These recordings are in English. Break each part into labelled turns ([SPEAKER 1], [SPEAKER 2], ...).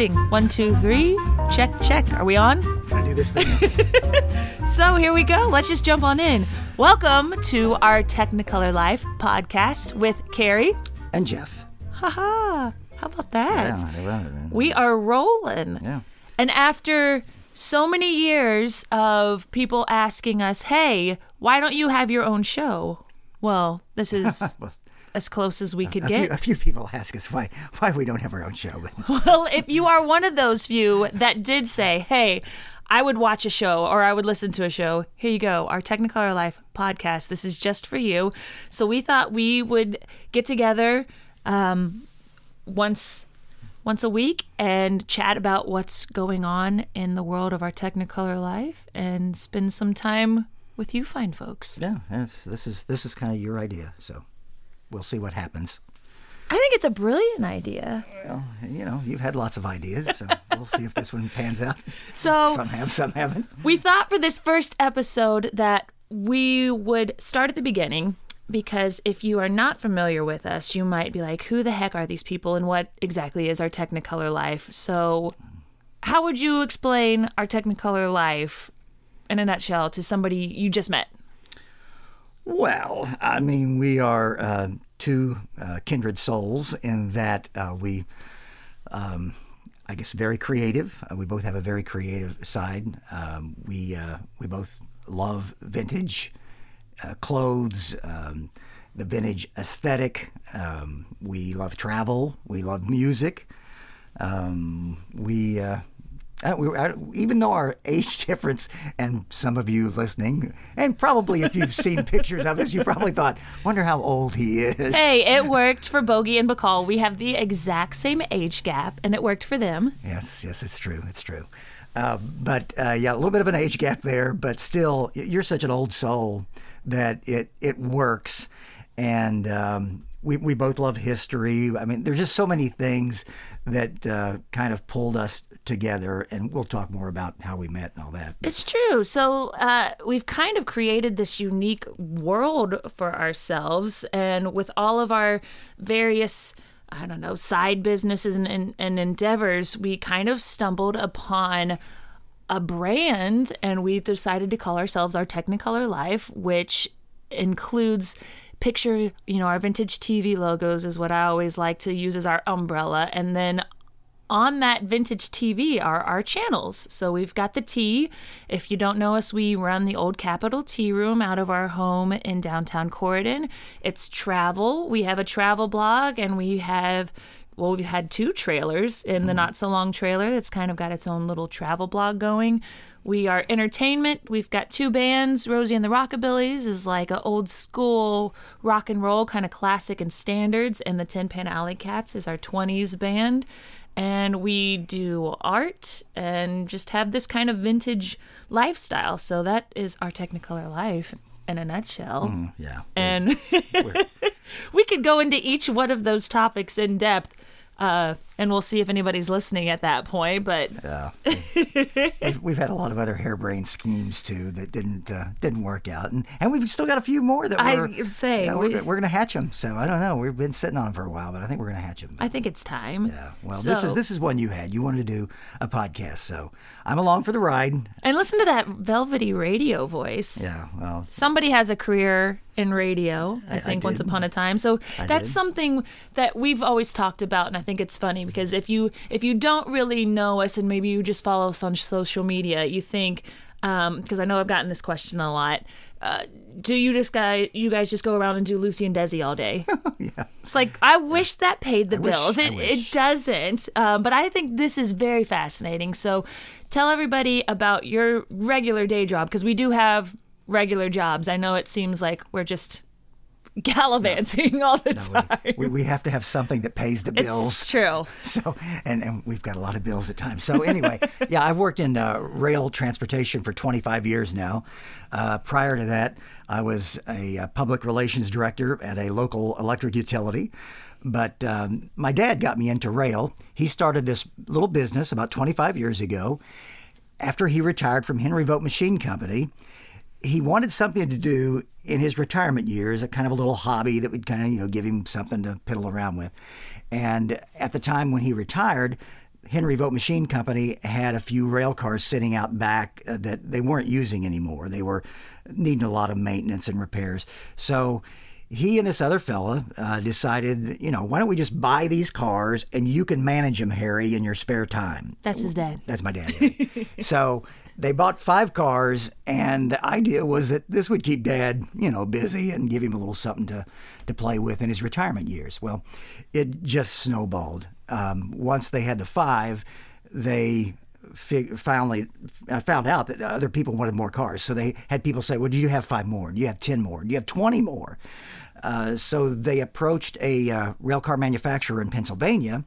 [SPEAKER 1] Testing. One, two, three. Check, check. Are we on?
[SPEAKER 2] Gonna do this thing.
[SPEAKER 1] So here we go. Let's just jump on in. Welcome to our Technicolor Life podcast with Carrie.
[SPEAKER 2] and Jeff.
[SPEAKER 1] Haha. How about that?
[SPEAKER 2] Yeah,
[SPEAKER 1] We are rolling.
[SPEAKER 2] yeah.
[SPEAKER 1] And after so many years of people asking us, hey, why don't you have your own show? Well, this is as close as we could
[SPEAKER 2] a,
[SPEAKER 1] get.
[SPEAKER 2] few, a few people ask us why why we don't have our own show,
[SPEAKER 1] Well, if you are one of those few that did say, hey, I would watch a show or I would listen to a show, here you go, our Technicolor Life podcast. This is just for you. So we thought we would get together um, once once a week and chat about what's going on in the world of our Technicolor life and spend some time with you fine folks.
[SPEAKER 2] yeah, this is this is kind of your idea, so we'll see what happens.
[SPEAKER 1] I think it's a brilliant idea.
[SPEAKER 2] Well, you know, you've had lots of ideas, so we'll see if this one pans out.
[SPEAKER 1] So
[SPEAKER 2] Some have, some haven't.
[SPEAKER 1] We thought for this first episode that we would start at the beginning because if you are not familiar with us, you might be like, who the heck are these people and what exactly is our Technicolor life? So, how would you explain our Technicolor life in a nutshell to somebody you just met?
[SPEAKER 2] Well, I mean, we are uh, two uh, kindred souls in that uh, we, um, I guess, very creative. Uh, we both have a very creative side. Um, we uh, we both love vintage uh, clothes, um, the vintage aesthetic. Um, we love travel. We love music. Um, we. Uh, we, uh, even though our age difference, and some of you listening, and probably if you've seen pictures of us, you probably thought, "Wonder how old he is."
[SPEAKER 1] Hey, it worked for Bogey and Bacall. We have the exact same age gap, and it worked for them.
[SPEAKER 2] Yes, yes, it's true. It's true. Uh, but uh, yeah, a little bit of an age gap there, but still, you're such an old soul that it it works, and um, we we both love history. I mean, there's just so many things that uh, kind of pulled us together, and we'll talk more about how we met and all that.
[SPEAKER 1] It's true. So uh, we've kind of created this unique world for ourselves, and with all of our various, I don't know, side businesses and, and, and endeavors, we kind of stumbled upon a brand, and we decided to call ourselves our Technicolor Life, which includes picture you know our vintage tv logos is what i always like to use as our umbrella and then on that vintage TV are our channels. So we've got the T. If you don't know us, we run the old Capitol Tea Room out of our home in downtown Corydon. It's travel. We have a travel blog and we have well, we've had two trailers in the mm. not so long trailer that's kind of got its own little travel blog going. We are entertainment. We've got two bands. Rosie and the Rockabillys is like a old school rock and roll kind of classic and standards, and the Tin Pan Alley Cats is our 20s band and we do art and just have this kind of vintage lifestyle. So that is our Technicolor life in a nutshell.
[SPEAKER 2] Mm, yeah.
[SPEAKER 1] And we could go into each one of those topics in depth. Uh, and we'll see if anybody's listening at that point. But
[SPEAKER 2] Yeah. we've, we've had a lot of other harebrained schemes too that didn't uh, didn't work out, and and we've still got a few more that we're
[SPEAKER 1] say, we-
[SPEAKER 2] we're, we're gonna hatch them. So I don't know. We've been sitting on them for a while, but I think we're gonna hatch them.
[SPEAKER 1] I think it's time.
[SPEAKER 2] yeah. Well, this is this is one you had. You wanted to do a podcast, so I'm along for the ride.
[SPEAKER 1] And listen to that velvety radio voice.
[SPEAKER 2] Yeah. Well,
[SPEAKER 1] somebody has a career in radio i think once upon a time so that's
[SPEAKER 2] did.
[SPEAKER 1] something that we've always talked about and i think it's funny because if you if you don't really know us and maybe you just follow us on social media you think because i know i've gotten this question a lot uh, do you just guys you guys just go around and do lucy and desi all day
[SPEAKER 2] yeah.
[SPEAKER 1] it's like I wish that paid the
[SPEAKER 2] wish-
[SPEAKER 1] bills.
[SPEAKER 2] I
[SPEAKER 1] It
[SPEAKER 2] wish.
[SPEAKER 1] it doesn't. Um, but I think this is very fascinating. So tell everybody about your regular day job because we do have regular jobs. I know it seems like we're just gallivanting all the time.
[SPEAKER 2] We, we have to have something that pays the bills.
[SPEAKER 1] It's true.
[SPEAKER 2] So, and, and we've got a lot of bills at times. So, anyway, yeah, I've worked in uh, rail transportation for 25 years now. Uh, prior to that, I was a, uh public relations director at a local electric utility. But um, my dad got me into rail. He started this little business about 25 years ago. After he retired from Henry Vogt Machine Company, he wanted something to do in his retirement years, a kind of a little hobby that would kind of you know give him something to piddle around with. And at the time when he retired, Henry Vogt Machine Company had a few rail cars sitting out back uh, that they weren't using anymore. They were needing a lot of maintenance and repairs. So he and this other fella uh, decided, you know, why don't we just buy these cars and you can manage them, Harry, in your spare time.
[SPEAKER 1] That's his dad.
[SPEAKER 2] That's my dad. yeah. so they bought five cars, and the idea was that this would keep Dad, you know, busy and give him a little something to to play with in his retirement years. Well, it just snowballed. Um, once they had the five, they fig- finally uh, found out that other people wanted more cars. So they had people say, "Well, do you have five more? Do you have ten more? Do you have twenty more?" Uh, so they approached a uh, railcar manufacturer in Pennsylvania,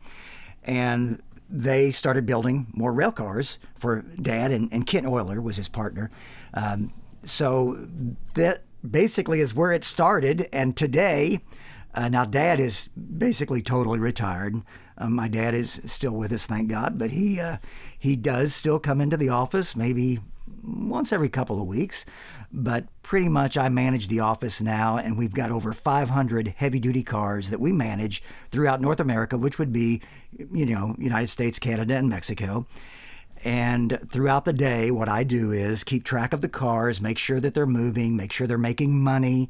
[SPEAKER 2] and they started building more rail cars for Dad, and, and Kent Euler was his partner. Um, so that basically is where it started. And today, uh, now Dad is basically totally retired. Um, my dad is still with us, thank God, but he uh, he does still come into the office maybe once every couple of weeks. But pretty much I manage the office now, and we've got over 500 heavy duty cars that we manage throughout North America, which would be, you know, United States, Canada, and Mexico. And throughout the day, what I do is keep track of the cars, make sure that they're moving, make sure they're making money.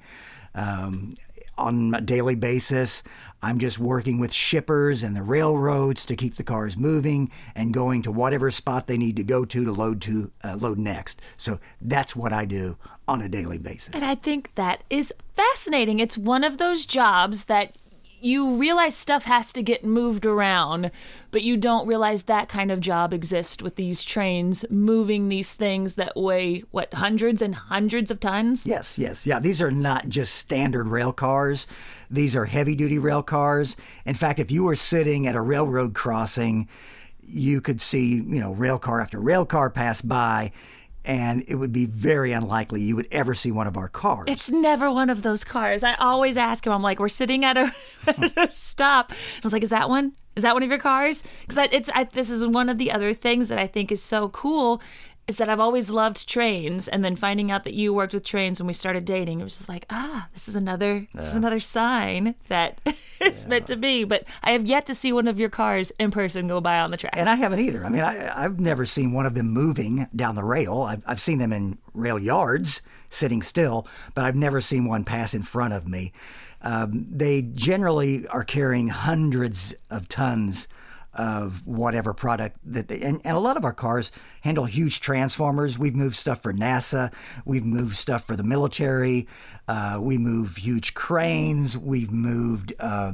[SPEAKER 2] Um, on a daily basis. I'm just working with shippers and the railroads to keep the cars moving and going to whatever spot they need to go to to load to uh, load next. So that's what I do on a daily basis.
[SPEAKER 1] And I think that is fascinating. It's one of those jobs that you realize stuff has to get moved around, but you don't realize that kind of job exists with these trains moving these things that weigh what hundreds and hundreds of tons.
[SPEAKER 2] Yes, yes, yeah. These are not just standard rail cars. These are heavy duty rail cars. In fact, if you were sitting at a railroad crossing, you could see, you know, rail car after rail car pass by and it would be very unlikely you would ever see one of our cars.
[SPEAKER 1] It's never one of those cars. I always ask him, I'm like, we're sitting at a, at a stop. I was like, is that one? Is that one of your cars? Because it's I, this is one of the other things that I think is so cool is that I've always loved trains, and then finding out that you worked with trains when we started dating, it was just like, ah, this is another this is another sign that it's yeah. meant to be. But I have yet to see one of your cars in person go by on the track,
[SPEAKER 2] and I haven't either. I mean, I, have never seen one of them moving down the rail. I've, I've seen them in rail yards sitting still, but I've never seen one pass in front of me. Um, they generally are carrying hundreds of tons of whatever product that they, and, and a lot of our cars handle huge transformers. We've moved stuff for NASA, we've moved stuff for the military, uh, we move huge cranes, we've moved uh,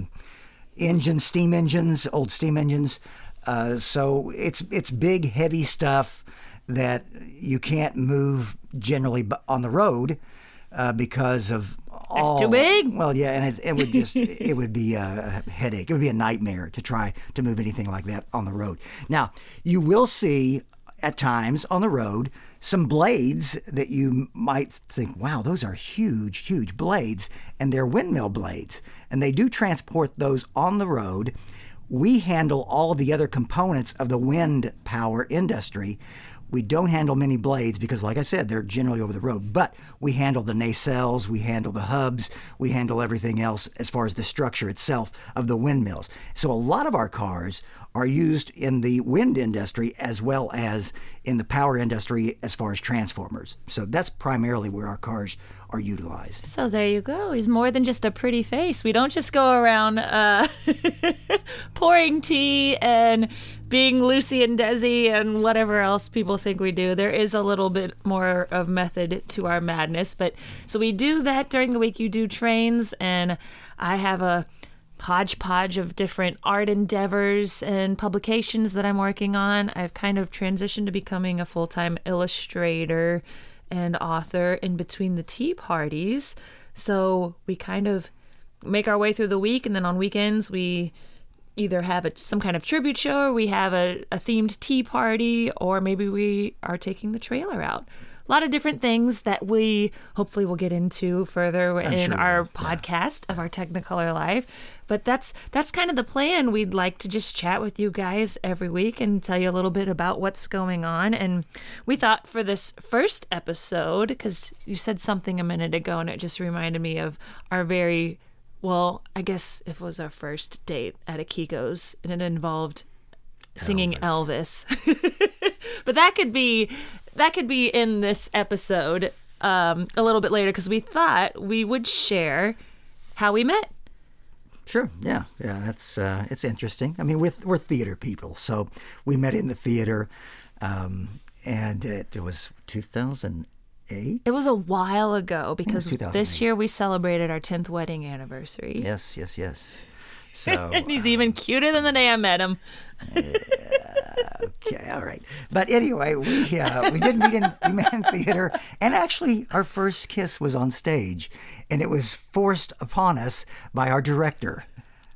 [SPEAKER 2] engines, steam engines, old steam engines. Uh, so it's it's big, heavy stuff that you can't move generally on the road uh, because of
[SPEAKER 1] all, That's too oh, big.
[SPEAKER 2] Well, yeah, and it, it would just it would be a headache. It would be a nightmare to try to move anything like that on the road. Now, you will see at times on the road some blades that you might think, wow, those are huge, huge blades, and they're windmill blades, and they do transport those on the road. We handle all of the other components of the wind power industry. We don't handle many blades because, like I said, they're generally over the road. But we handle the nacelles, we handle the hubs, we handle everything else as far as the structure itself of the windmills. So a lot of our cars are used in the wind industry as well as in the power industry as far as transformers. So that's primarily where our cars are utilized.
[SPEAKER 1] So there you go. He's more than just a pretty face. We don't just go around uh, pouring tea and being Lucy and Desi and whatever else people think we do. There is a little bit more of method to our madness. But so we do that during the week. You do trains, and I have a hodgepodge of different art endeavors and publications that I'm working on. I've kind of transitioned to becoming a full time illustrator and author in between the tea parties. So we kind of make our way through the week, and then on weekends, we either have a, some kind of tribute show or we have a, a themed tea party, or maybe we are taking the trailer out a lot of different things that we hopefully will get into further I'm in sure our podcast yeah. of our Technicolor Life. But that's that's kind of the plan. We'd like to just chat with you guys every week and tell you a little bit about what's going on. And we thought for this first episode, because you said something a minute ago, and it just reminded me of our very well, I guess it was our first date at Akiko's, and it involved singing Elvis. but that could be that could be in this episode um, a little bit later because we thought we would share how we met.
[SPEAKER 2] Sure. Yeah. Yeah. That's uh, it's interesting. I mean, we're we're theater people, so we met in the theater, um, and it, it was 2008.
[SPEAKER 1] It was a while ago because this year we celebrated our 10th wedding anniversary.
[SPEAKER 2] Yes. Yes. Yes. So
[SPEAKER 1] and he's even cuter than the day I met him.
[SPEAKER 2] okay, all right. But anyway, we uh, we did meet in we met in theater, and actually, our first kiss was on stage, and it was forced upon us by our director.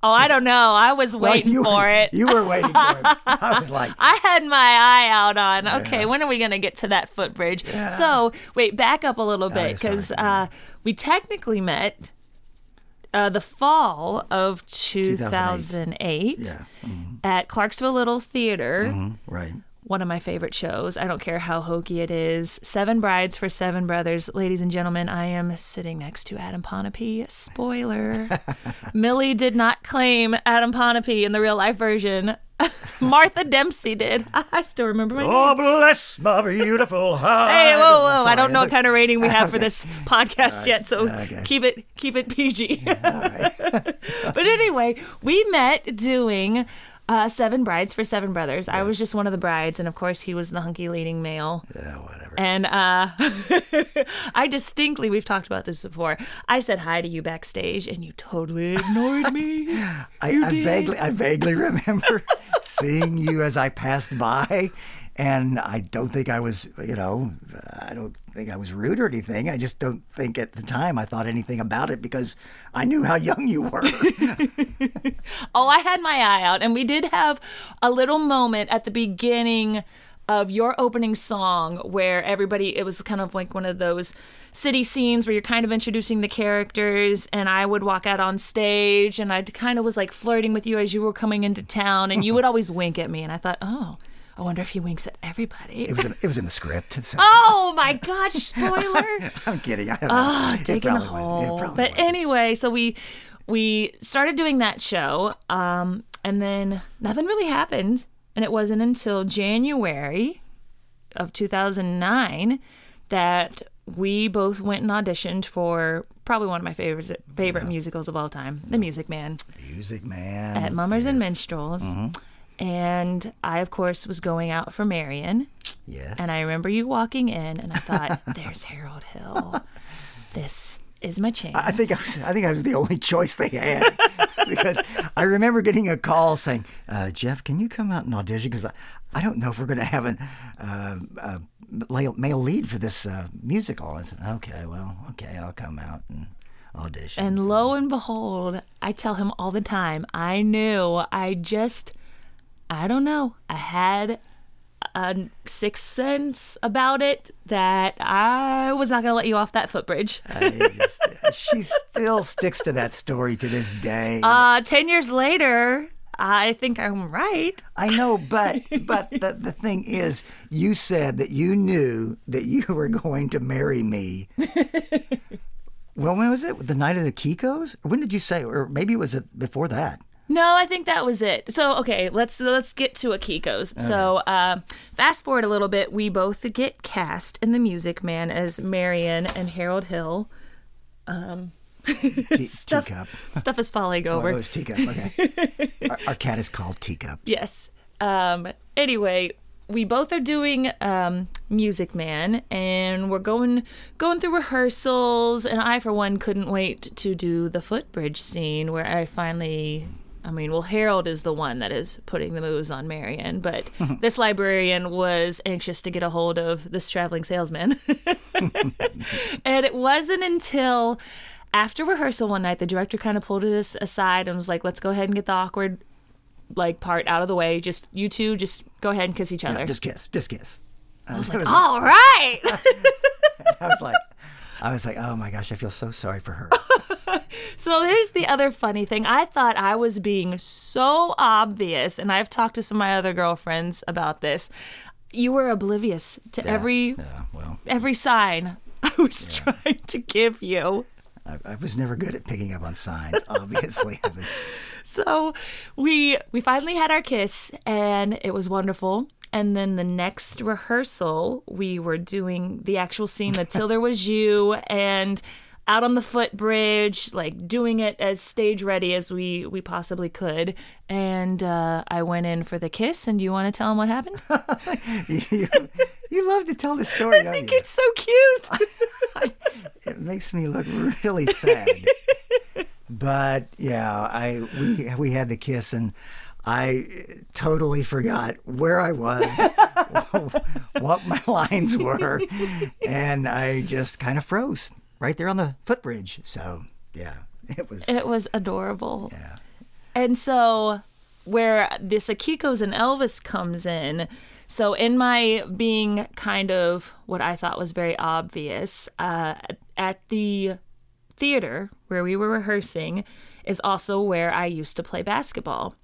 [SPEAKER 1] Oh, I don't know. I was waiting
[SPEAKER 2] you
[SPEAKER 1] for
[SPEAKER 2] were,
[SPEAKER 1] it.
[SPEAKER 2] You were waiting for it. I was like,
[SPEAKER 1] I had my eye out on. Okay, when are we going to get to that footbridge? So wait, back up a little bit
[SPEAKER 2] yeah, sorry.
[SPEAKER 1] because uh, we technically met uh, the fall of 2008,
[SPEAKER 2] Yeah.
[SPEAKER 1] at Clarksville Little Theater.
[SPEAKER 2] "Mm, right.
[SPEAKER 1] One of my favorite shows. I don't care how hokey it is. Seven Brides for Seven Brothers. Ladies and gentlemen, I am sitting next to Adam Pontipee. Spoiler. Millie did not claim Adam Pontipee in the real life version. Martha Dempsey did. I still remember my oh, name.
[SPEAKER 2] Oh, bless my beautiful heart.
[SPEAKER 1] Hey, whoa, whoa! I don't know what kind of rating we have for this podcast yet, so
[SPEAKER 2] okay.
[SPEAKER 1] keep it keep it PG. but anyway, we met doing uh, Seven Brides for Seven Brothers. I was just one of the brides, and of course, he was the hunky leading male.
[SPEAKER 2] Yeah, whatever.
[SPEAKER 1] And uh, I distinctly, we've talked about this before. I said hi to you backstage, and you totally ignored me.
[SPEAKER 2] I, I
[SPEAKER 1] did.
[SPEAKER 2] vaguely, I vaguely remember seeing you as I passed by, and I don't think I was, you know, I don't think I was rude or anything. I just don't think at the time I thought anything about it because I knew how young you were.
[SPEAKER 1] Oh, I had my eye out, and we did have a little moment at the beginning of your opening song where everybody it was kind of like one of those city scenes where you're kind of introducing the characters and I would walk out on stage and I kind of was like flirting with you as you were coming into town and you would always wink at me and I thought, "Oh, I wonder if he winks at everybody."
[SPEAKER 2] It was, in, it was in the script. So.
[SPEAKER 1] Oh my gosh, spoiler.
[SPEAKER 2] I'm kidding. I don't
[SPEAKER 1] Ah,
[SPEAKER 2] know.
[SPEAKER 1] Digging a. Hole. But
[SPEAKER 2] was.
[SPEAKER 1] anyway, so we we started doing that show, um, and then nothing really happened, and it wasn't until January of 2009 that we both went and auditioned for probably one of my favorite favorite musicals of all time, The Music Man,
[SPEAKER 2] Music Man.
[SPEAKER 1] at Mummers and. Minstrels.
[SPEAKER 2] Mm-hmm.
[SPEAKER 1] And I, of course, was going out for Marion.
[SPEAKER 2] Yes.
[SPEAKER 1] And I remember you walking in, and I thought, "There's Harold Hill. This is my chance."
[SPEAKER 2] I think I was, I think I was the only choice they had because I remember getting a call saying, uh, "Jeff, can you come out and audition? Because I, I don't know if we're going to have an uh, uh, male male lead for this uh, musical." I said, "Okay, well, okay, I'll come out and audition."
[SPEAKER 1] and lo and behold, I tell him all the time. I knew. I just, I don't know. I had a sixth sense about it that I was not going to let you off that footbridge.
[SPEAKER 2] Just, she still sticks to that story to this day.
[SPEAKER 1] Uh, ten years later, I think I'm right.
[SPEAKER 2] I know, but but the, the thing is, you said that you knew that you were going to marry me. well, when was it? The night of the Kikos? When did you say? Or maybe it was it before that?
[SPEAKER 1] No, I think that was it. So okay, let's let's get to Akiko's. So uh, fast forward a little bit, we both get cast in The Music Man as Marion and Harold Hill.
[SPEAKER 2] Tea,
[SPEAKER 1] Stuff,
[SPEAKER 2] teacup.
[SPEAKER 1] stuff is falling
[SPEAKER 2] Oh,
[SPEAKER 1] over.
[SPEAKER 2] it was teacup. Okay. our, our cat is called Teacup.
[SPEAKER 1] Yes. Um, anyway, we both are doing um, Music Man, and we're going going through rehearsals. And I, for one, couldn't wait to do the footbridge scene where I finally. I mean, well, Harold is the one that is putting the moves on Marion, but this librarian was anxious to get a hold of this traveling salesman. and it wasn't until after rehearsal one night the director kind of pulled us aside and was like, "Let's go ahead and get the awkward like part out of the way. Just you two, just go ahead and kiss each other."
[SPEAKER 2] Just kiss. Just kiss. I was, like,
[SPEAKER 1] All right.
[SPEAKER 2] I was like, I was like, oh my gosh, I feel so sorry for her.
[SPEAKER 1] so here's the other funny thing. I thought I was being so obvious, and I've talked to some of my other girlfriends about this. You were oblivious to every
[SPEAKER 2] Yeah, well,
[SPEAKER 1] every sign I was trying to give you.
[SPEAKER 2] I, I was never good at picking up on signs, obviously.
[SPEAKER 1] So we we finally had our kiss and it was wonderful and then the next rehearsal we were doing the actual scene the till there was you and out on the footbridge like doing it as stage ready as we we possibly could and uh, i went in for the kiss and you want to tell him what happened
[SPEAKER 2] you, you love to tell the story
[SPEAKER 1] i
[SPEAKER 2] don't
[SPEAKER 1] think
[SPEAKER 2] you?
[SPEAKER 1] it's so cute
[SPEAKER 2] it makes me look really sad. but yeah, I we we had the kiss and I totally forgot where I was, what my lines were, and I just kind of froze right there on the footbridge. So yeah, it was
[SPEAKER 1] it was adorable
[SPEAKER 2] yeah.
[SPEAKER 1] And so, where this Akiko's and Elvis comes in, so in my being kind of what I thought was very obvious, uh, at the theater where we were rehearsing is also where I used to play basketball.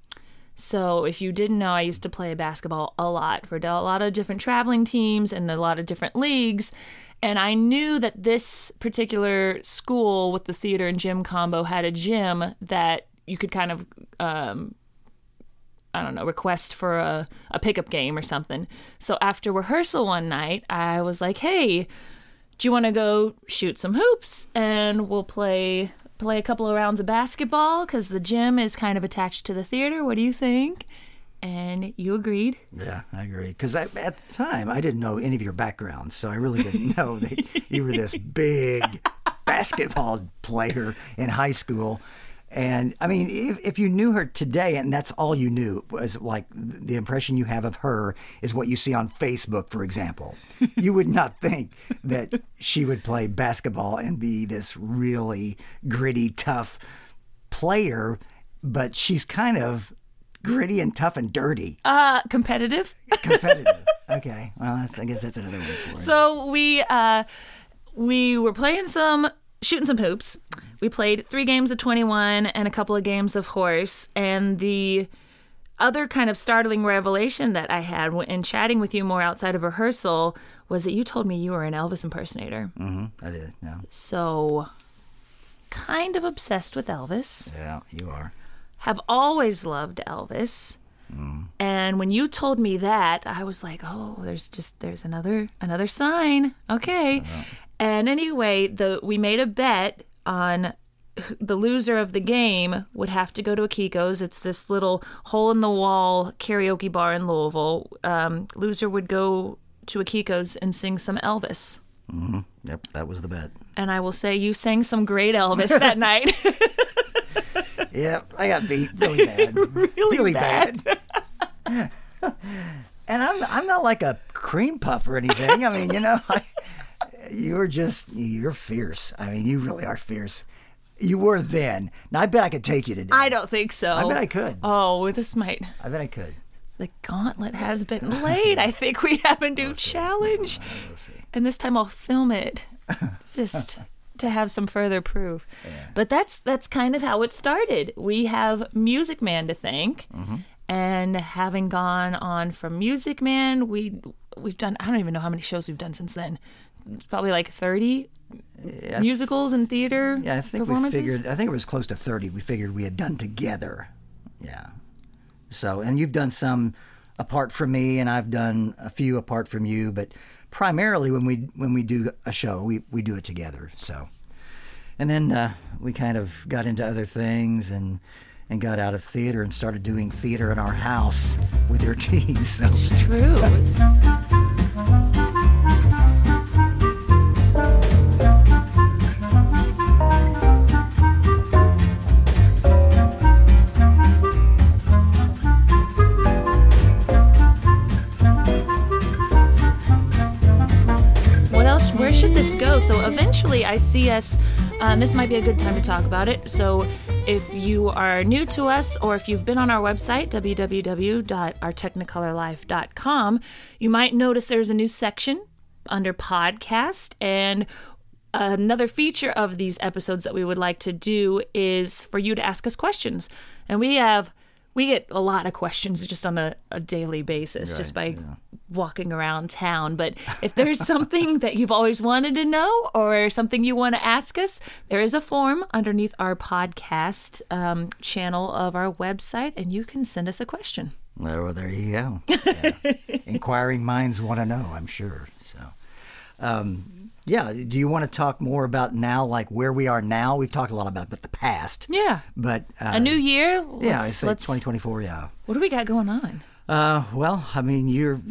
[SPEAKER 1] So, if you didn't know, I used to play basketball a lot for a lot of different traveling teams and a lot of different leagues. And I knew that this particular school with the theater and gym combo had a gym that you could kind of, um, I don't know, request for a, a pickup game or something. So, after rehearsal one night, I was like, hey, do you want to go shoot some hoops and we'll play play a couple of rounds of basketball because the gym is kind of attached to the theater. What do you think? And you agreed.
[SPEAKER 2] Yeah, I agree. Because at the time, I didn't know any of your backgrounds, so I really didn't know that you were this big basketball player in high school. And I mean, if, if you knew her today and that's all you knew was like the impression you have of her is what you see on Facebook, for example, you would not think that she would play basketball and be this really gritty, tough player. But she's kind of gritty and tough and dirty,
[SPEAKER 1] Uh, competitive.
[SPEAKER 2] competitive. okay, well, that's, I guess that's another one for it.
[SPEAKER 1] So we uh, we were playing some shooting some hoops. We played three games of 21 and a couple of games of horse. And the other kind of startling revelation that I had in chatting with you more outside of rehearsal was that you told me you were an Elvis impersonator.
[SPEAKER 2] Mm-hmm. I did. Yeah,
[SPEAKER 1] So, kind of obsessed with Elvis.
[SPEAKER 2] yeah, you are.
[SPEAKER 1] Have always loved Elvis. Mm. And when you told me that, I was like, "Oh, there's just there's another another sign." Okay. And anyway, the we made a bet on the loser of the game would have to go to Akiko's. It's this little hole in the wall karaoke bar in Louisville. Um, loser would go to Akiko's and sing some Elvis.
[SPEAKER 2] hmm Yep, that was the bet.
[SPEAKER 1] And I will say you sang some great Elvis that night.
[SPEAKER 2] Yep, I got beat really bad. really,
[SPEAKER 1] bad.
[SPEAKER 2] bad. and I'm I'm not like a cream puff or anything. I mean, you know, I, you're just you're fierce. I mean, you really are fierce. You were then. Now I bet I could take you today.
[SPEAKER 1] I don't think so.
[SPEAKER 2] I bet I could.
[SPEAKER 1] Oh, this might
[SPEAKER 2] I bet I could.
[SPEAKER 1] the gauntlet has been laid. I think we have a new challenge.
[SPEAKER 2] We'll see.
[SPEAKER 1] And this time I'll film it just to have some further proof. But that's that's kind of how it started. We have Music Man to thank.
[SPEAKER 2] Mm-hmm.
[SPEAKER 1] And having gone on from Music Man, we we've done I don't even know how many shows we've done since then. It's probably like 30 musicals and theater
[SPEAKER 2] Yeah, I think we
[SPEAKER 1] performances.
[SPEAKER 2] figured. I think it was close to thirty. We figured we had done together. Yeah. So, and you've done some apart from me, and I've done a few apart from you. But primarily, when we when we do a show, we we do it together. So, and then uh, we kind of got into other things and and got out of theater and started doing theater in our house with your teas. So,
[SPEAKER 1] True. So eventually, I see us. Um, this might be a good time to talk about it. So, if you are new to us, or if you've been on our website www.ourtechnicolorlife.com, you might notice there's a new section under podcast and another feature of these episodes that we would like to do is for you to ask us questions and we have we get a lot of questions just on a, a daily basis just by walking around town. But if there's something that you've always wanted to know or something you want to ask us, there is a form underneath our podcast um, channel of our website, and you can send us a question.
[SPEAKER 2] Well, there you go. Yeah. Inquiring minds want to know, I'm sure. So, um, yeah. Do you want to talk more about now, like where we are now? We've talked a lot about, about the past.
[SPEAKER 1] Yeah.
[SPEAKER 2] But uh,
[SPEAKER 1] A new year?
[SPEAKER 2] yeah, I
[SPEAKER 1] Let's-
[SPEAKER 2] say
[SPEAKER 1] let's-
[SPEAKER 2] 2024. Yeah.
[SPEAKER 1] What do we got going on?
[SPEAKER 2] Uh, well, I mean, you're,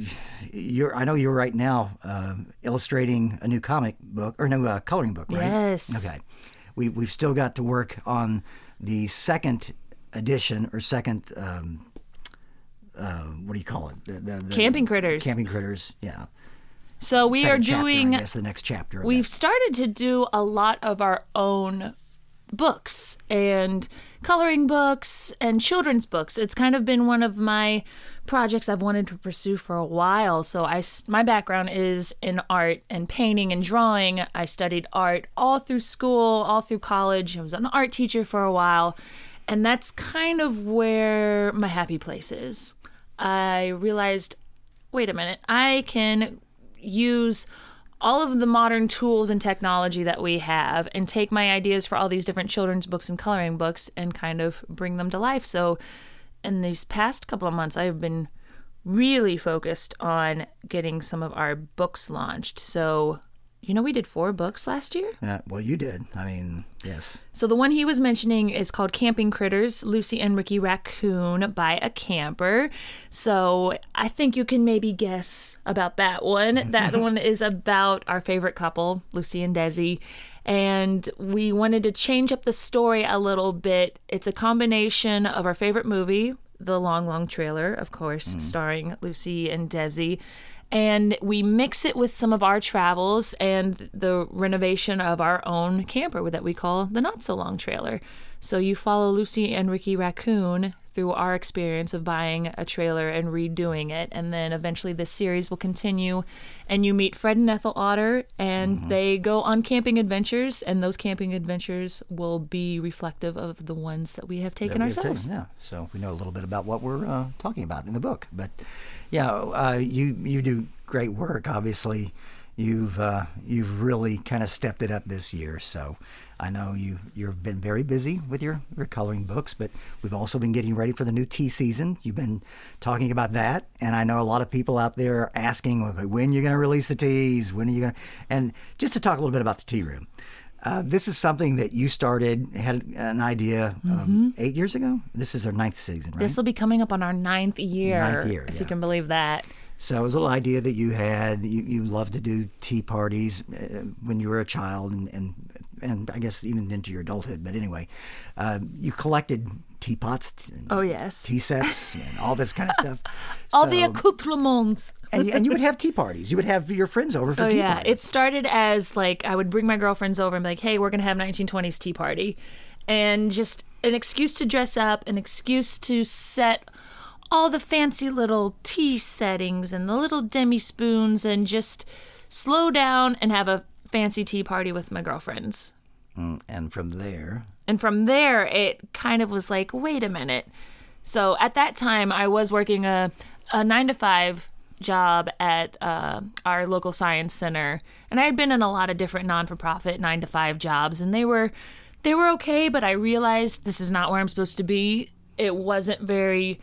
[SPEAKER 2] you're. I know you're right now um illustrating a new comic book or no uh, coloring book, right?
[SPEAKER 1] Yes.
[SPEAKER 2] Okay. We we've still got to work on the second edition or second. Um, uh, what do you call it? The, the, the
[SPEAKER 1] Camping Critters.
[SPEAKER 2] Camping critters. Yeah.
[SPEAKER 1] So we
[SPEAKER 2] Second
[SPEAKER 1] are
[SPEAKER 2] chapter,
[SPEAKER 1] doing
[SPEAKER 2] I guess the next chapter.
[SPEAKER 1] we've
[SPEAKER 2] that.
[SPEAKER 1] started to do a lot of our own books and coloring books and children's books. It's kind of been one of my projects I've wanted to pursue for a while. So I my background is in art and painting and drawing. I studied art all through school, all through college. I was an art teacher for a while, and that's kind of where my happy place is. I realized wait a minute, I can use all of the modern tools and technology that we have and take my ideas for all these different children's books and coloring books and kind of bring them to life. So, in these past couple of months, I've been really focused on getting some of our books launched. So, you know, we did four books last year.
[SPEAKER 2] Yeah, well, you did. I mean, yes.
[SPEAKER 1] So the one he was mentioning is called Camping Critters, Lucy and Ricky Raccoon by a camper. So I think you can maybe guess about that one. That one is about our favorite couple, Lucy and Desi. And we wanted to change up the story a little bit. It's a combination of our favorite movie, The Long Long Trailer, of course, mm. starring Lucy and Desi and we mix it with some of our travels and the renovation of our own camper that we call the Not So Long Trailer. So you follow Lucy and Ricky Raccoon through our experience of buying a trailer and redoing it, and then eventually this series will continue, and you meet Fred and Ethel Otter, and they go on camping adventures, and those camping adventures will be reflective of the ones that we have taken
[SPEAKER 2] we have
[SPEAKER 1] ourselves.
[SPEAKER 2] taken, Yeah, so we know a little bit about what we're uh, talking about in the book. But yeah, uh, you you do great work. Obviously, you've uh, you've really kind of stepped it up this year. So I know you you've been very busy with your your coloring books, but we've also been getting ready for the new tea season. You've been talking about that, and I know a lot of people out there are asking when you're going to release the teas. When are you going to? And just to talk a little bit about the tea room. Uh, this is something that you started, had an idea um, eight years ago. This is our ninth season, right?
[SPEAKER 1] This will be coming up on our ninth year,
[SPEAKER 2] Ninth year,
[SPEAKER 1] if
[SPEAKER 2] yeah.
[SPEAKER 1] you can believe that.
[SPEAKER 2] So it was a little idea that you had. You, you loved to do tea parties uh, when you were a child, and, and and I guess even into your adulthood. But anyway, uh, you collected teapots,
[SPEAKER 1] Oh yes.
[SPEAKER 2] tea sets, and all this kind of stuff.
[SPEAKER 1] All the accoutrements.
[SPEAKER 2] and you, and you would have tea parties. You would have your friends over for
[SPEAKER 1] Oh
[SPEAKER 2] tea
[SPEAKER 1] yeah,
[SPEAKER 2] parties.
[SPEAKER 1] it started as like I would bring my girlfriends over and be like, "Hey, we're gonna have 1920s tea party," and just an excuse to dress up, an excuse to set all the fancy little tea settings and the little demi spoons, and just slow down and have a fancy tea party with my girlfriends.
[SPEAKER 2] Mm, and from there,
[SPEAKER 1] And from there, it kind of was like, wait a minute. So at that time, I was working a, a nine to five job at uh, our local science center, and I had been in a lot of different non for profit nine to five jobs, and they were they were okay. But I realized this is not where I'm supposed to be. It wasn't very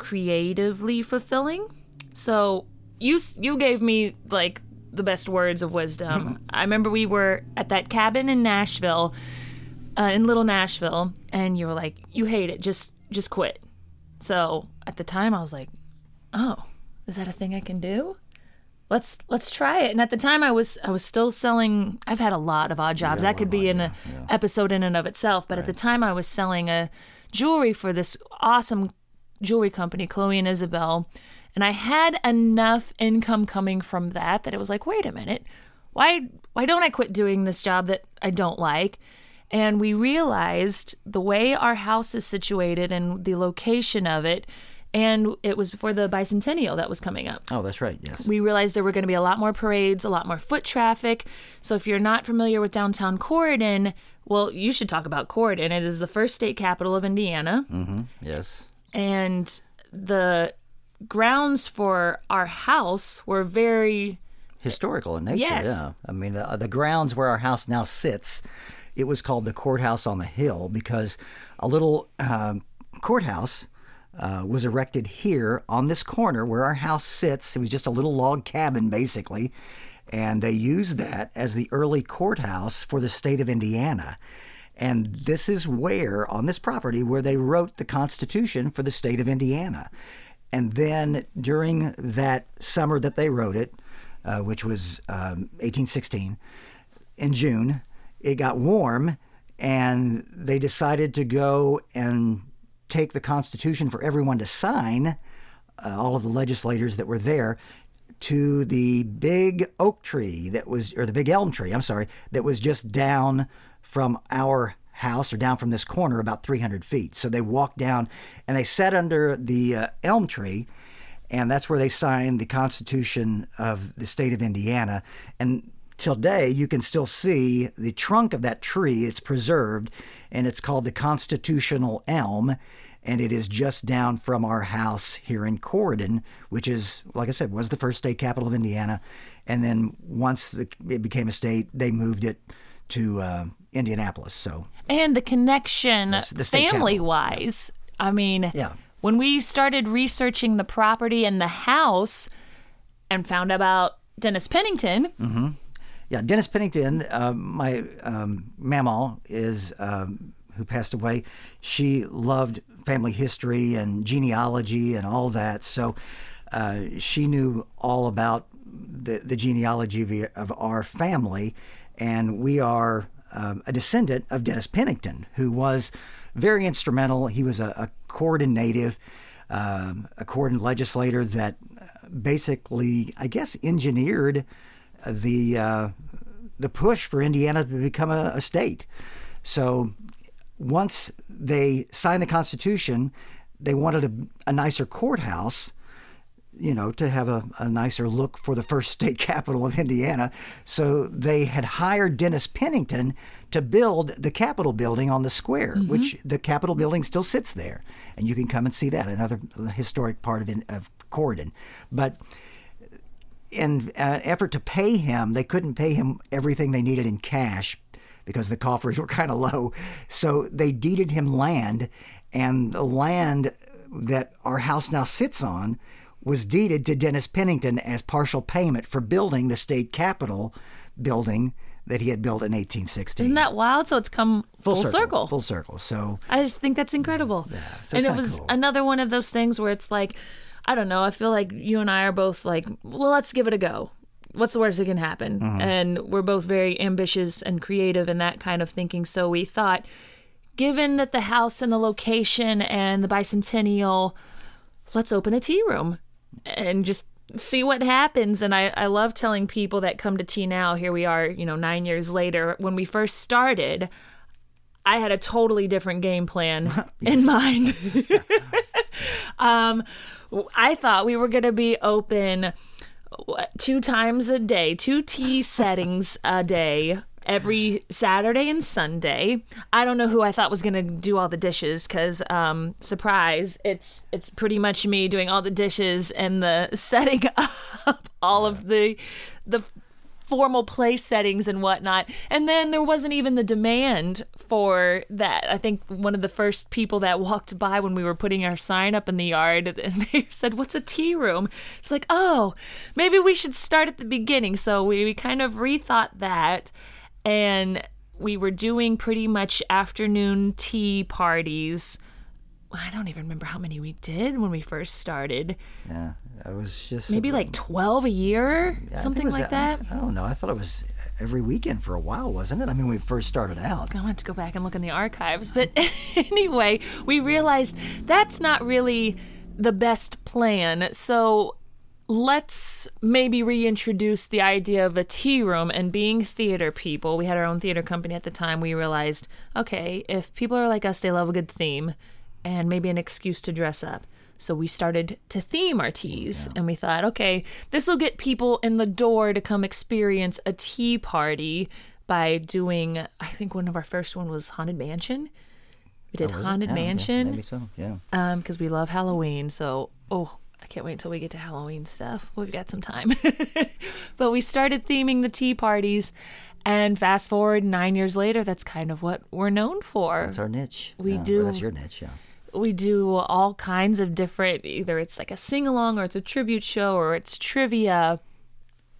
[SPEAKER 1] creatively fulfilling. So you you gave me like the best words of wisdom. Mm-hmm. I remember we were at that cabin in Nashville uh, in Little Nashville, and you were like, "You hate it, just just quit." So at the time, I was like, "Oh, is that a thing I can do? Let's let's try it." And at the time, I was I was still selling. I've had a lot of odd jobs. That could be an a uh, episode in and of itself. But at the time, I was selling a jewelry for this awesome jewelry company, Chloe and Isabel. And I had enough income coming from that that it was like, wait a minute, why why don't I quit doing this job that I don't like? And we realized the way our house is situated and the location of it, and it was before the bicentennial that was coming up
[SPEAKER 2] oh, that's right. Yes.
[SPEAKER 1] we realized there were going to be a lot more parades, a lot more foot traffic. So if you're not familiar with downtown Corydon, well, you should talk about Corydon. It is the first state capital of Indiana.
[SPEAKER 2] mm-hmm. Yes.
[SPEAKER 1] And the grounds for our house were very
[SPEAKER 2] historical in nature.
[SPEAKER 1] Yes.
[SPEAKER 2] Yeah, I mean the, the grounds where our house now sits, it was called the courthouse on the hill because a little um, courthouse. Uh, was erected here on this corner where our house sits. It was just a little log cabin, basically, and they used that as the early courthouse for the state of Indiana. And this is where, on this property, where they wrote the Constitution for the state of Indiana. And then during that summer that they wrote it, uh, which was um, 1816, in June, it got warm, and they decided to go and take the Constitution for everyone to sign, uh, all of the legislators that were there, to the big oak tree that was, or the big elm tree, I'm sorry, that was just down from our house or down from this corner about 300 feet. So they walked down and they sat under the uh, elm tree, and that's where they signed the Constitution of the state of Indiana. And today you can still see the trunk of that tree. It's preserved, and it's called the Constitutional Elm. And it is just down from our house here in Corydon, which is, like I said, was the first state capital of Indiana. And then once the, it became a state, they moved it to uh, Indianapolis. So
[SPEAKER 1] and the connection
[SPEAKER 2] the state
[SPEAKER 1] family
[SPEAKER 2] capital.
[SPEAKER 1] wise. I mean,
[SPEAKER 2] Yeah.
[SPEAKER 1] when we started researching the property and the house and found about Dennis Pennington,
[SPEAKER 2] Yeah, Dennis Pennington, uh, my um, mama is um, who passed away. She loved family history and genealogy and all that, so uh, she knew all about the, the genealogy of, of our family, and we are um, a descendant of Dennis Pennington, who was very instrumental. He was a, a Corydon native, um, a Corydon legislator that uh, basically, I guess, engineered the uh, the push for Indiana to become a, a state. So once they signed the Constitution, they wanted a, a nicer courthouse, you know, to have a, a nicer look for the first state capital of Indiana. So they had hired Dennis Pennington to build the Capitol building on the square, mm-hmm. which the Capitol building still sits there. And you can come and see that, another historic part of, of Corydon. But in an effort to pay him, they couldn't pay him everything they needed in cash because the coffers were kind of low. So they deeded him land, and the land that our house now sits on was deeded to Dennis Pennington as partial payment for building the state capitol building that he had built in 1816.
[SPEAKER 1] isn't that wild? So it's come full, circle.
[SPEAKER 2] Full circle. So
[SPEAKER 1] I just think that's incredible.
[SPEAKER 2] so
[SPEAKER 1] and it was
[SPEAKER 2] cool.
[SPEAKER 1] another one of those things where it's like, I don't know. I feel like you and I are both like, well, let's give it a go. What's the worst that can happen?
[SPEAKER 2] Mm-hmm.
[SPEAKER 1] And we're both very ambitious and creative and that kind of thinking. So we thought, given that the house and the location and the bicentennial, let's open a tea room and just see what happens. And I, I love telling people that come to tea now, here we are, you know, nine years later. When we first started, I had a totally different game plan in mind. um, I thought we were going to be open what, two times a day, two tea settings a day. Every Saturday and Sunday. I don't know who I thought was gonna do all the dishes because, um, surprise, it's it's pretty much me doing all the dishes and the setting up all of the the formal place settings and whatnot. And then there wasn't even the demand for that. I think one of the first people that walked by when we were putting our sign up in the yard, and they said, What's a tea room? It's like, Oh, maybe we should start at the beginning. So we, we kind of rethought that. And we were doing pretty much afternoon tea parties. I don't even remember how many we did when we first started.
[SPEAKER 2] yeah, I was just
[SPEAKER 1] Maybe like 12 a year,
[SPEAKER 2] I it
[SPEAKER 1] something
[SPEAKER 2] was,
[SPEAKER 1] like
[SPEAKER 2] uh,
[SPEAKER 1] that.
[SPEAKER 2] I don't know. I thought it was every weekend for a while, wasn't it? I mean, we first started out.
[SPEAKER 1] I want to go back and look in the archives. But anyway, we realized that's not really the best plan. So let's maybe reintroduce the idea of a tea room and being theater people. We had our own theater company at the time. We realized, okay, if people are like us, they love a good theme and maybe an excuse to dress up. So we started to theme our teas and we thought, okay, this will get people in the door to come experience a tea party by doing I think one of our first one was Haunted Mansion. We did
[SPEAKER 2] Oh.
[SPEAKER 1] Haunted
[SPEAKER 2] Yeah, okay.
[SPEAKER 1] Mansion.
[SPEAKER 2] Maybe so. Yeah.
[SPEAKER 1] um because we love halloween so oh i can't wait until we get to halloween stuff we've got some time but we started theming the tea parties and fast forward nine years later that's kind of what we're known for
[SPEAKER 2] That's our niche.
[SPEAKER 1] We
[SPEAKER 2] Yeah,
[SPEAKER 1] do-
[SPEAKER 2] that's your niche. Yeah.
[SPEAKER 1] we do all kinds of different either it's like a sing-along or it's a tribute show or it's trivia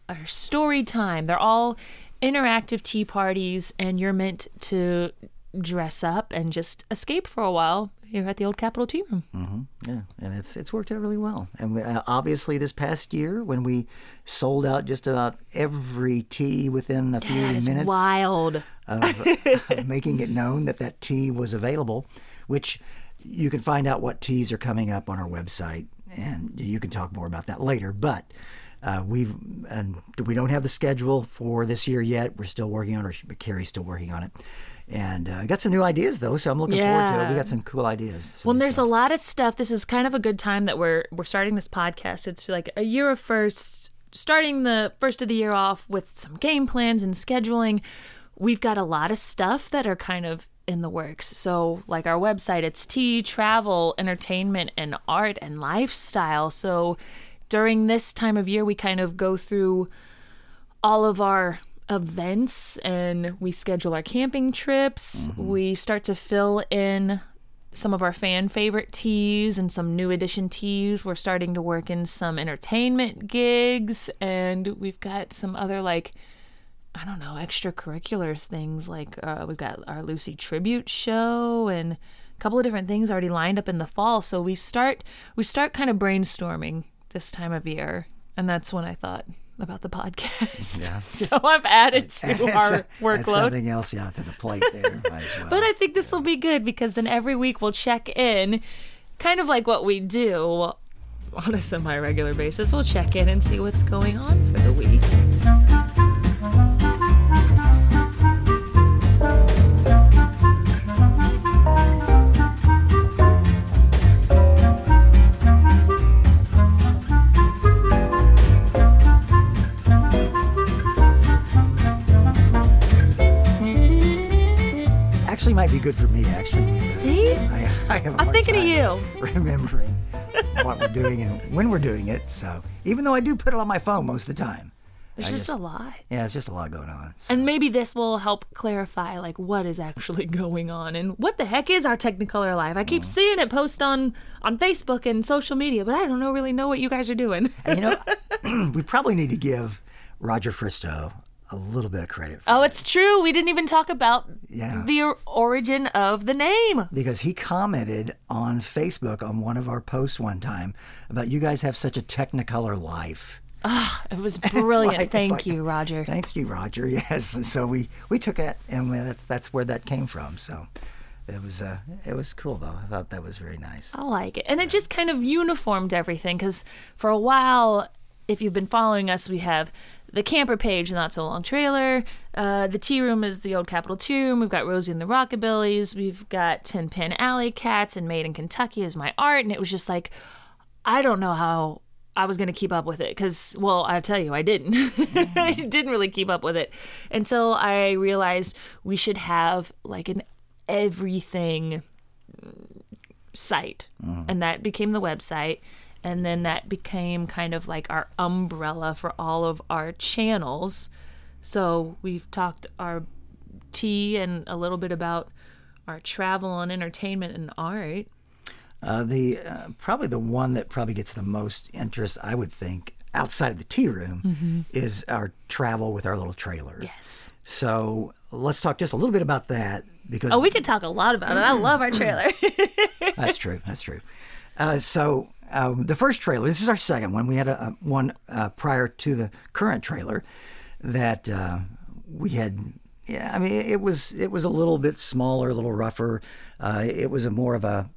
[SPEAKER 1] or story time they're all interactive tea parties and you're meant to dress up and just escape for a while here at the old capitol tea room
[SPEAKER 2] Yeah, and it's it's worked out really well. And we, uh, obviously, this past year, when we sold out just about every tea within a few
[SPEAKER 1] that is
[SPEAKER 2] minutes
[SPEAKER 1] wild
[SPEAKER 2] of, of making it known that that tea was available, which you can find out what teas are coming up on our website, and you can talk more about that later. But uh, we've and we don't have the schedule for this year yet. We're still working on it. Or Carrie's still working on it, and uh, got some new ideas though. So I'm looking forward to it. We got some cool ideas. So
[SPEAKER 1] Well,
[SPEAKER 2] we-
[SPEAKER 1] there's a lot of stuff. This is kind of a good time that we're we're starting this podcast. It's like a year of first, starting the first of the year off with some game plans and scheduling. We've got a lot of stuff that are kind of in the works. So, like our website, it's tea, travel, entertainment, and art and lifestyle. So, during this time of year, we kind of go through all of our events and we schedule our camping trips. We start to fill in some of our fan favorite teas and some new edition teas. We're starting to work in some entertainment gigs and we've got some other like I don't know, extracurricular things like uh, we've got our Lucy tribute show and a couple of different things already lined up in the fall. So we start we start kind of brainstorming this time of year, and that's when I thought about the podcast.
[SPEAKER 2] Yeah.
[SPEAKER 1] so I've added to our workload.
[SPEAKER 2] something else yeah, to the plate there. Well.
[SPEAKER 1] But I think this will be good because then every week we'll check in, kind of like what we do on a semi regular basis. We'll check in and see what's going on for the week.
[SPEAKER 2] Good for me. Actually,
[SPEAKER 1] See?
[SPEAKER 2] I, I have a
[SPEAKER 1] I'm thinking of you.
[SPEAKER 2] remembering what we're doing and when we're doing it. So even though I do put it on my phone most of the time,
[SPEAKER 1] There's
[SPEAKER 2] I
[SPEAKER 1] just,
[SPEAKER 2] just-
[SPEAKER 1] a lot.
[SPEAKER 2] yeah, it's just a lot going on. So,
[SPEAKER 1] And maybe this will help clarify like what is actually going on and what the heck is our Technicolor Life. I keep mm. seeing it post on on Facebook and social media, but I don't know really know what you guys are doing.
[SPEAKER 2] and, you know, we probably need to give Roger Fristow a little bit of credit for
[SPEAKER 1] oh, it's true. We didn't even talk about
[SPEAKER 2] Yeah.
[SPEAKER 1] the origin of the name.
[SPEAKER 2] because he commented on Facebook on one of our posts one time about you guys have such a Technicolor life.
[SPEAKER 1] Ah, it was brilliant.
[SPEAKER 2] like-
[SPEAKER 1] Thank
[SPEAKER 2] like-
[SPEAKER 1] you, Roger.
[SPEAKER 2] Thanks to you, Roger. Yes, and so we we took it, and we- that's that's where that came from. So it was uh, it was cool though. I thought that was very nice.
[SPEAKER 1] I like it. And it just kind of uniformed everything because for a while, if you've been following us, we have the camper page, the Not So Long trailer. Uh, the tea room is the old Capitol Tea Room. We've got Rosie and the Rockabillys. We've got Tin Pan Alley Cats and Made in Kentucky is my art. And it was just like, I don't know how I was going to keep up with it because, well, I'll tell you, I didn't. I didn't really keep up with it until I realized we should have like an everything site and that became the website and then that became kind of like our umbrella for all of our channels so we've talked our tea and a little bit about our travel and entertainment and art
[SPEAKER 2] Uh, the uh, probably the one that probably gets the most interest, I would think, outside of the tea room, is our travel with our little trailer.
[SPEAKER 1] yes
[SPEAKER 2] So let's talk just a little bit about that because
[SPEAKER 1] oh we could talk a lot about it i love our trailer
[SPEAKER 2] That's true. That's true. Uh, so um, the first trailer. This is our second one. We had a, a one uh, prior to the current trailer that uh, we had. Yeah, I mean, it was it was a little bit smaller, a little rougher. Uh, it was a more of a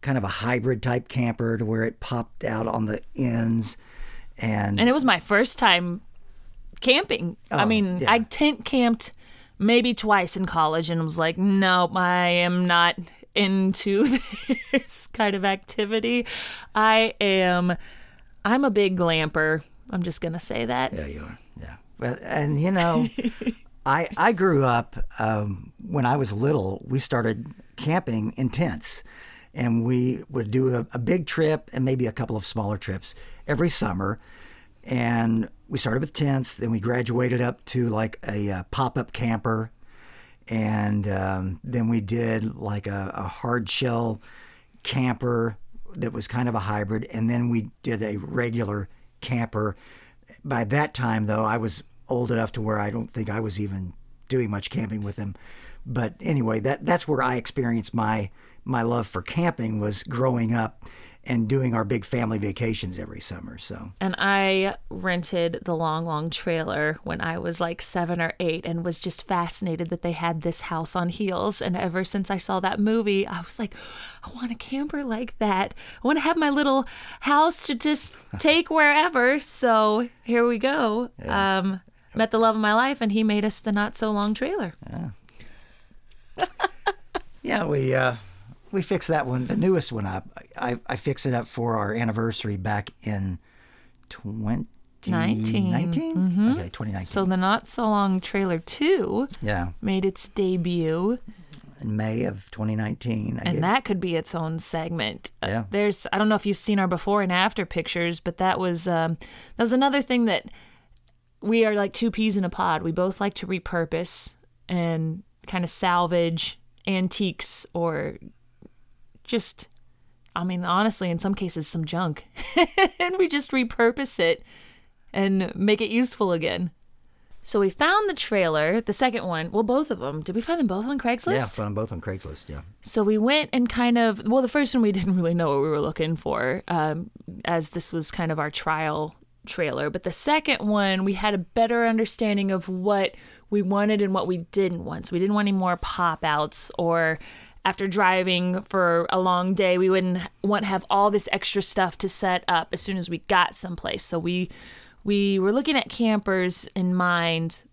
[SPEAKER 2] kind of a hybrid type camper to where it popped out on the ends, and,
[SPEAKER 1] and it was my first time camping. I
[SPEAKER 2] Oh,
[SPEAKER 1] mean,
[SPEAKER 2] yeah.
[SPEAKER 1] I tent camped maybe twice in college and was like, nope, I am not into this kind of activity. I am, I'm a big glamper. I'm just going to say that.
[SPEAKER 2] Yeah, you are. Yeah. Well, and you know, I I grew up um, when I was little. We started camping in tents. And we would do a, a big trip and maybe a couple of smaller trips every summer. And we started with tents, then we graduated up to like a, uh pop up camper. And um, then we did like a, a hard shell camper that was kind of a hybrid. And then we did a regular camper. By that time, though, I was old enough to where I don't think I was even doing much camping with him. But anyway, that that's where I experienced my my love for camping was growing up and doing our big family vacations every summer. So
[SPEAKER 1] And I rented the long, long trailer when I was like seven or eight and was just fascinated that they had this house on heels. And ever since I saw that movie, I was like, I want a camper like that. I want to have my little house to just take wherever. So here we go. Um, met the love of my life, and he made us the not so long trailer.
[SPEAKER 2] yeah, we uh, we fixed that one, the newest one up. I I fixed it up for our anniversary back in twenty
[SPEAKER 1] 19.
[SPEAKER 2] nineteen. Okay, twenty nineteen.
[SPEAKER 1] So the not so long trailer 2
[SPEAKER 2] yeah,
[SPEAKER 1] made its debut.
[SPEAKER 2] in May of twenty nineteen.
[SPEAKER 1] and that could be its own segment. Uh,
[SPEAKER 2] Yeah.
[SPEAKER 1] there's I don't know if you've seen our before and after pictures, but that was um, that was another thing that we are like two peas in a pod. We both like to repurpose and kind of salvage antiques or just I mean honestly in some cases some junk. and we just repurpose it and make it useful again. So we found the trailer, the second one, well both of them. Did we find them both on Craigslist?
[SPEAKER 2] yeah, found them both on Craigslist. Yeah.
[SPEAKER 1] So we went and kind of well, the first one we didn't really know what we were looking for, um, as this was kind of our trial trailer. But the second one, we had a better understanding of what we wanted and what we didn't want. So we didn't want any more pop outs or after driving for a long day, we wouldn't want to have all this extra stuff to set up as soon as we got someplace. So we we were looking at campers in mind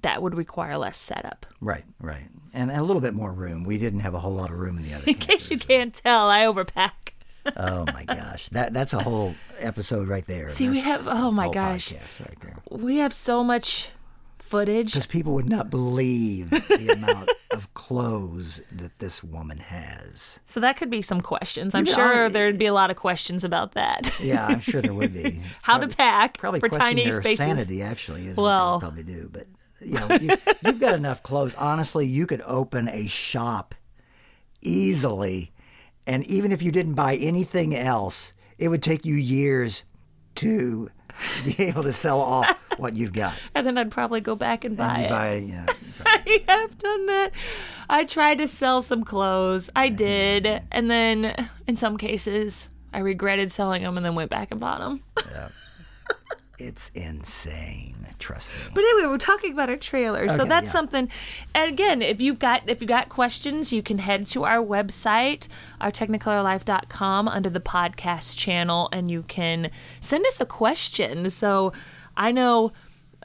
[SPEAKER 1] that would require less setup.
[SPEAKER 2] Right, right, and a little bit more room. We didn't have a whole lot of room in the other.
[SPEAKER 1] In case you can't tell, I overpack.
[SPEAKER 2] oh my gosh, that that's a whole episode right there.
[SPEAKER 1] See, we have- oh my gosh.
[SPEAKER 2] right.
[SPEAKER 1] We have so much footage.
[SPEAKER 2] Because people would not believe the amount of clothes that this woman has.
[SPEAKER 1] So that could be some questions. I'm
[SPEAKER 2] You know,
[SPEAKER 1] sure
[SPEAKER 2] I-
[SPEAKER 1] there'd be a lot of questions about that.
[SPEAKER 2] Yeah, I'm sure there would be.
[SPEAKER 1] How
[SPEAKER 2] Probably-
[SPEAKER 1] to pack
[SPEAKER 2] probably
[SPEAKER 1] for tiny
[SPEAKER 2] their
[SPEAKER 1] spaces.
[SPEAKER 2] sanity actually is
[SPEAKER 1] Well-
[SPEAKER 2] what probably do but you know you, you've got enough clothes honestly you could open a shop easily and even if you didn't buy anything else it would take you years to be able to sell off what you've got
[SPEAKER 1] And then I'd probably go back and buy
[SPEAKER 2] and you
[SPEAKER 1] it.
[SPEAKER 2] buy yeah
[SPEAKER 1] I have done that. I tried to sell some clothes. I did. And then in some cases, I regretted selling them and then went back and bought them.
[SPEAKER 2] It's insane trust me
[SPEAKER 1] But anyway, we're talking about our trailer. so that's
[SPEAKER 2] yeah.
[SPEAKER 1] something and again, if you've got if you've got questions, you can head to our website, our technicolorlife.com under the podcast channel and you can send us a question. So I know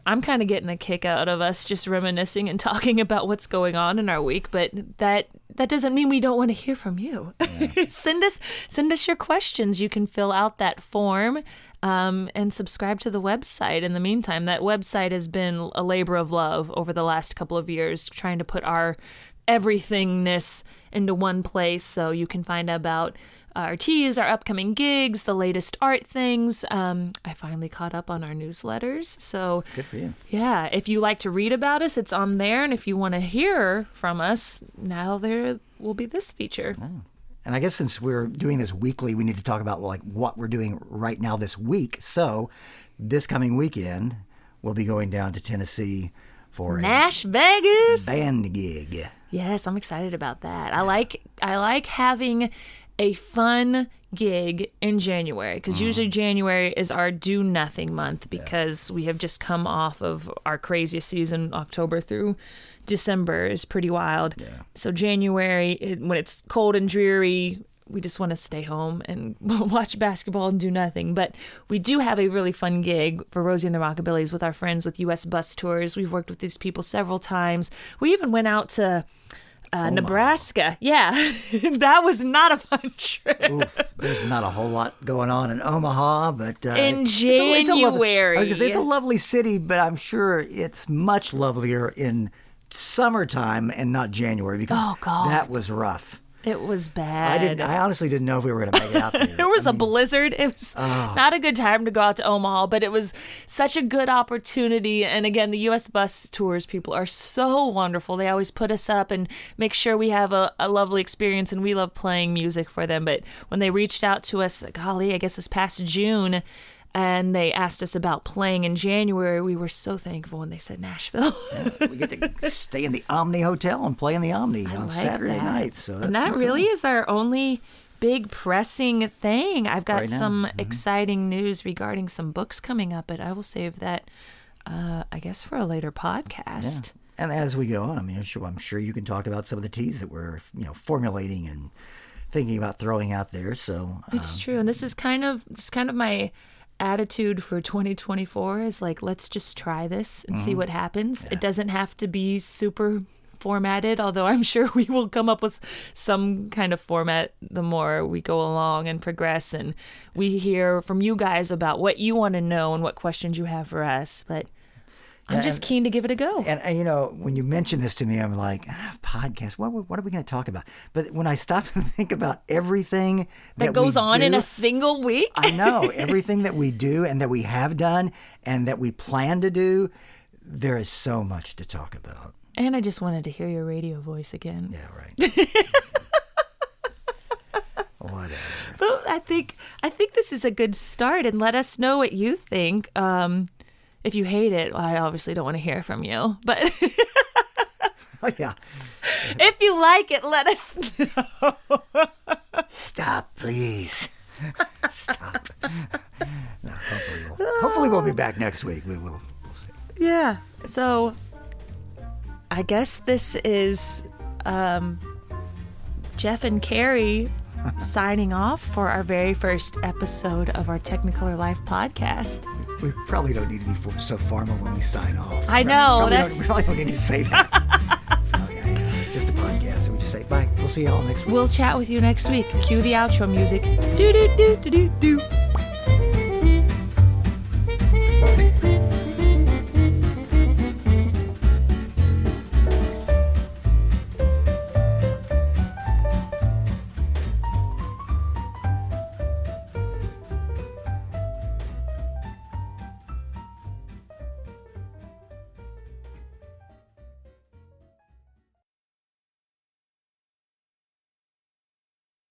[SPEAKER 1] I'm kind of getting a kick out of us just reminiscing and talking about what's going on in our week, but that that doesn't mean we don't want to hear from you. send us send us your questions. You can fill out that form um, and subscribe to the website. In the meantime, that website has been a labor of love over the last couple of years, trying to put our everythingness into one place so you can find out about our teas, our upcoming gigs, the latest art things. Um, I finally caught up on our newsletters. So,
[SPEAKER 2] good for you
[SPEAKER 1] yeah, if you like to read about us, it's on there. And if you want to hear from us, now there will be this feature.
[SPEAKER 2] And I guess since we're doing this weekly, we need to talk about like what we're doing right now this week. So, this coming weekend, we'll be going down to Tennessee for a
[SPEAKER 1] Nash Vegas.
[SPEAKER 2] band gig.
[SPEAKER 1] Yes, I'm excited about that. I like I like having a fun gig in January because mm-hmm. usually January is our do nothing month because we have just come off of our craziest season October through December is pretty wild. So January when it's cold and dreary we just want to stay home and watch basketball and do nothing. But we do have a really fun gig for Rosie and the Rockabillys with our friends with US Bus Tours. We've worked with these people several times. We even went out to uh, Nebraska. Yeah, that was not a fun trip.
[SPEAKER 2] Oof, there's not a whole lot going on in Omaha, but uh,
[SPEAKER 1] In
[SPEAKER 2] it's a- it's a lovely-
[SPEAKER 1] January.
[SPEAKER 2] I was gonna say it's a lovely city, but I'm sure it's much lovelier in summertime and not January because
[SPEAKER 1] Oh,
[SPEAKER 2] that was rough.
[SPEAKER 1] It was bad.
[SPEAKER 2] I didn't. I honestly didn't know if we were going to make it out there.
[SPEAKER 1] There was a blizzard. It was
[SPEAKER 2] Oh.
[SPEAKER 1] not a good time to go out to Omaha, but it was such a good opportunity. And again, the U.S. bus tours people are so wonderful. They always put us up and make sure we have a, a lovely experience, and we love playing music for them. But when they reached out to us, golly, I guess this past June, and they asked us about playing in January, we were so thankful when they said Nashville.
[SPEAKER 2] we get to stay in the Omni Hotel and play in the Omni on
[SPEAKER 1] like
[SPEAKER 2] Saturday
[SPEAKER 1] that.
[SPEAKER 2] nights. So that's
[SPEAKER 1] and that really is our only big pressing thing. I've got
[SPEAKER 2] Right
[SPEAKER 1] some
[SPEAKER 2] Mhm.
[SPEAKER 1] exciting news regarding some books coming up, but I will save that, uh, I guess, for a later podcast.
[SPEAKER 2] And as we go on, I mean, I'm sure, I'm sure you can talk about some of the teas that we're, you know, formulating and thinking about throwing out there. So
[SPEAKER 1] It's true, and this is kind of this is kind of my attitude for 2024 is like let's just try this and
[SPEAKER 2] Mm-hmm.
[SPEAKER 1] see what happens. It doesn't have to be super formatted, although I'm sure we will come up with some kind of format the more we go along and progress and we hear from you guys about what you want to know and what questions you have for us, but I'm just keen to give it a go.
[SPEAKER 2] And, and you know, when you mention this to me, I'm like, ah, podcast. What what are we going to talk about? But when I stop and think about everything that,
[SPEAKER 1] that goes
[SPEAKER 2] we
[SPEAKER 1] on in a single week.
[SPEAKER 2] I know everything that we do and that we have done and that we plan to do. There is so much to talk about.
[SPEAKER 1] and I just wanted to hear your radio voice again.
[SPEAKER 2] Yeah, right. Whatever.
[SPEAKER 1] Well, I think I think this is a good start, and let us know what you think. Um, if you hate it, well, I obviously don't want to hear from you. But
[SPEAKER 2] yeah.
[SPEAKER 1] if you like it, let us know.
[SPEAKER 2] Stop, please. Stop. no, hopefully we'll, hopefully we'll be back next week. We will. We'll see.
[SPEAKER 1] Yeah. So, I guess this is um, Jeff and Carrie signing off for our very first episode of our Technicolor Life podcast.
[SPEAKER 2] We probably don't need to be so formal when we sign off.
[SPEAKER 1] I know,
[SPEAKER 2] Probably
[SPEAKER 1] that's-
[SPEAKER 2] don't, we probably don't need to say that. oh, yeah, yeah, it's just a podcast. So we just say bye. We'll see you all next week.
[SPEAKER 1] We'll chat with you next week. Cue the outro music. Do do do do do do.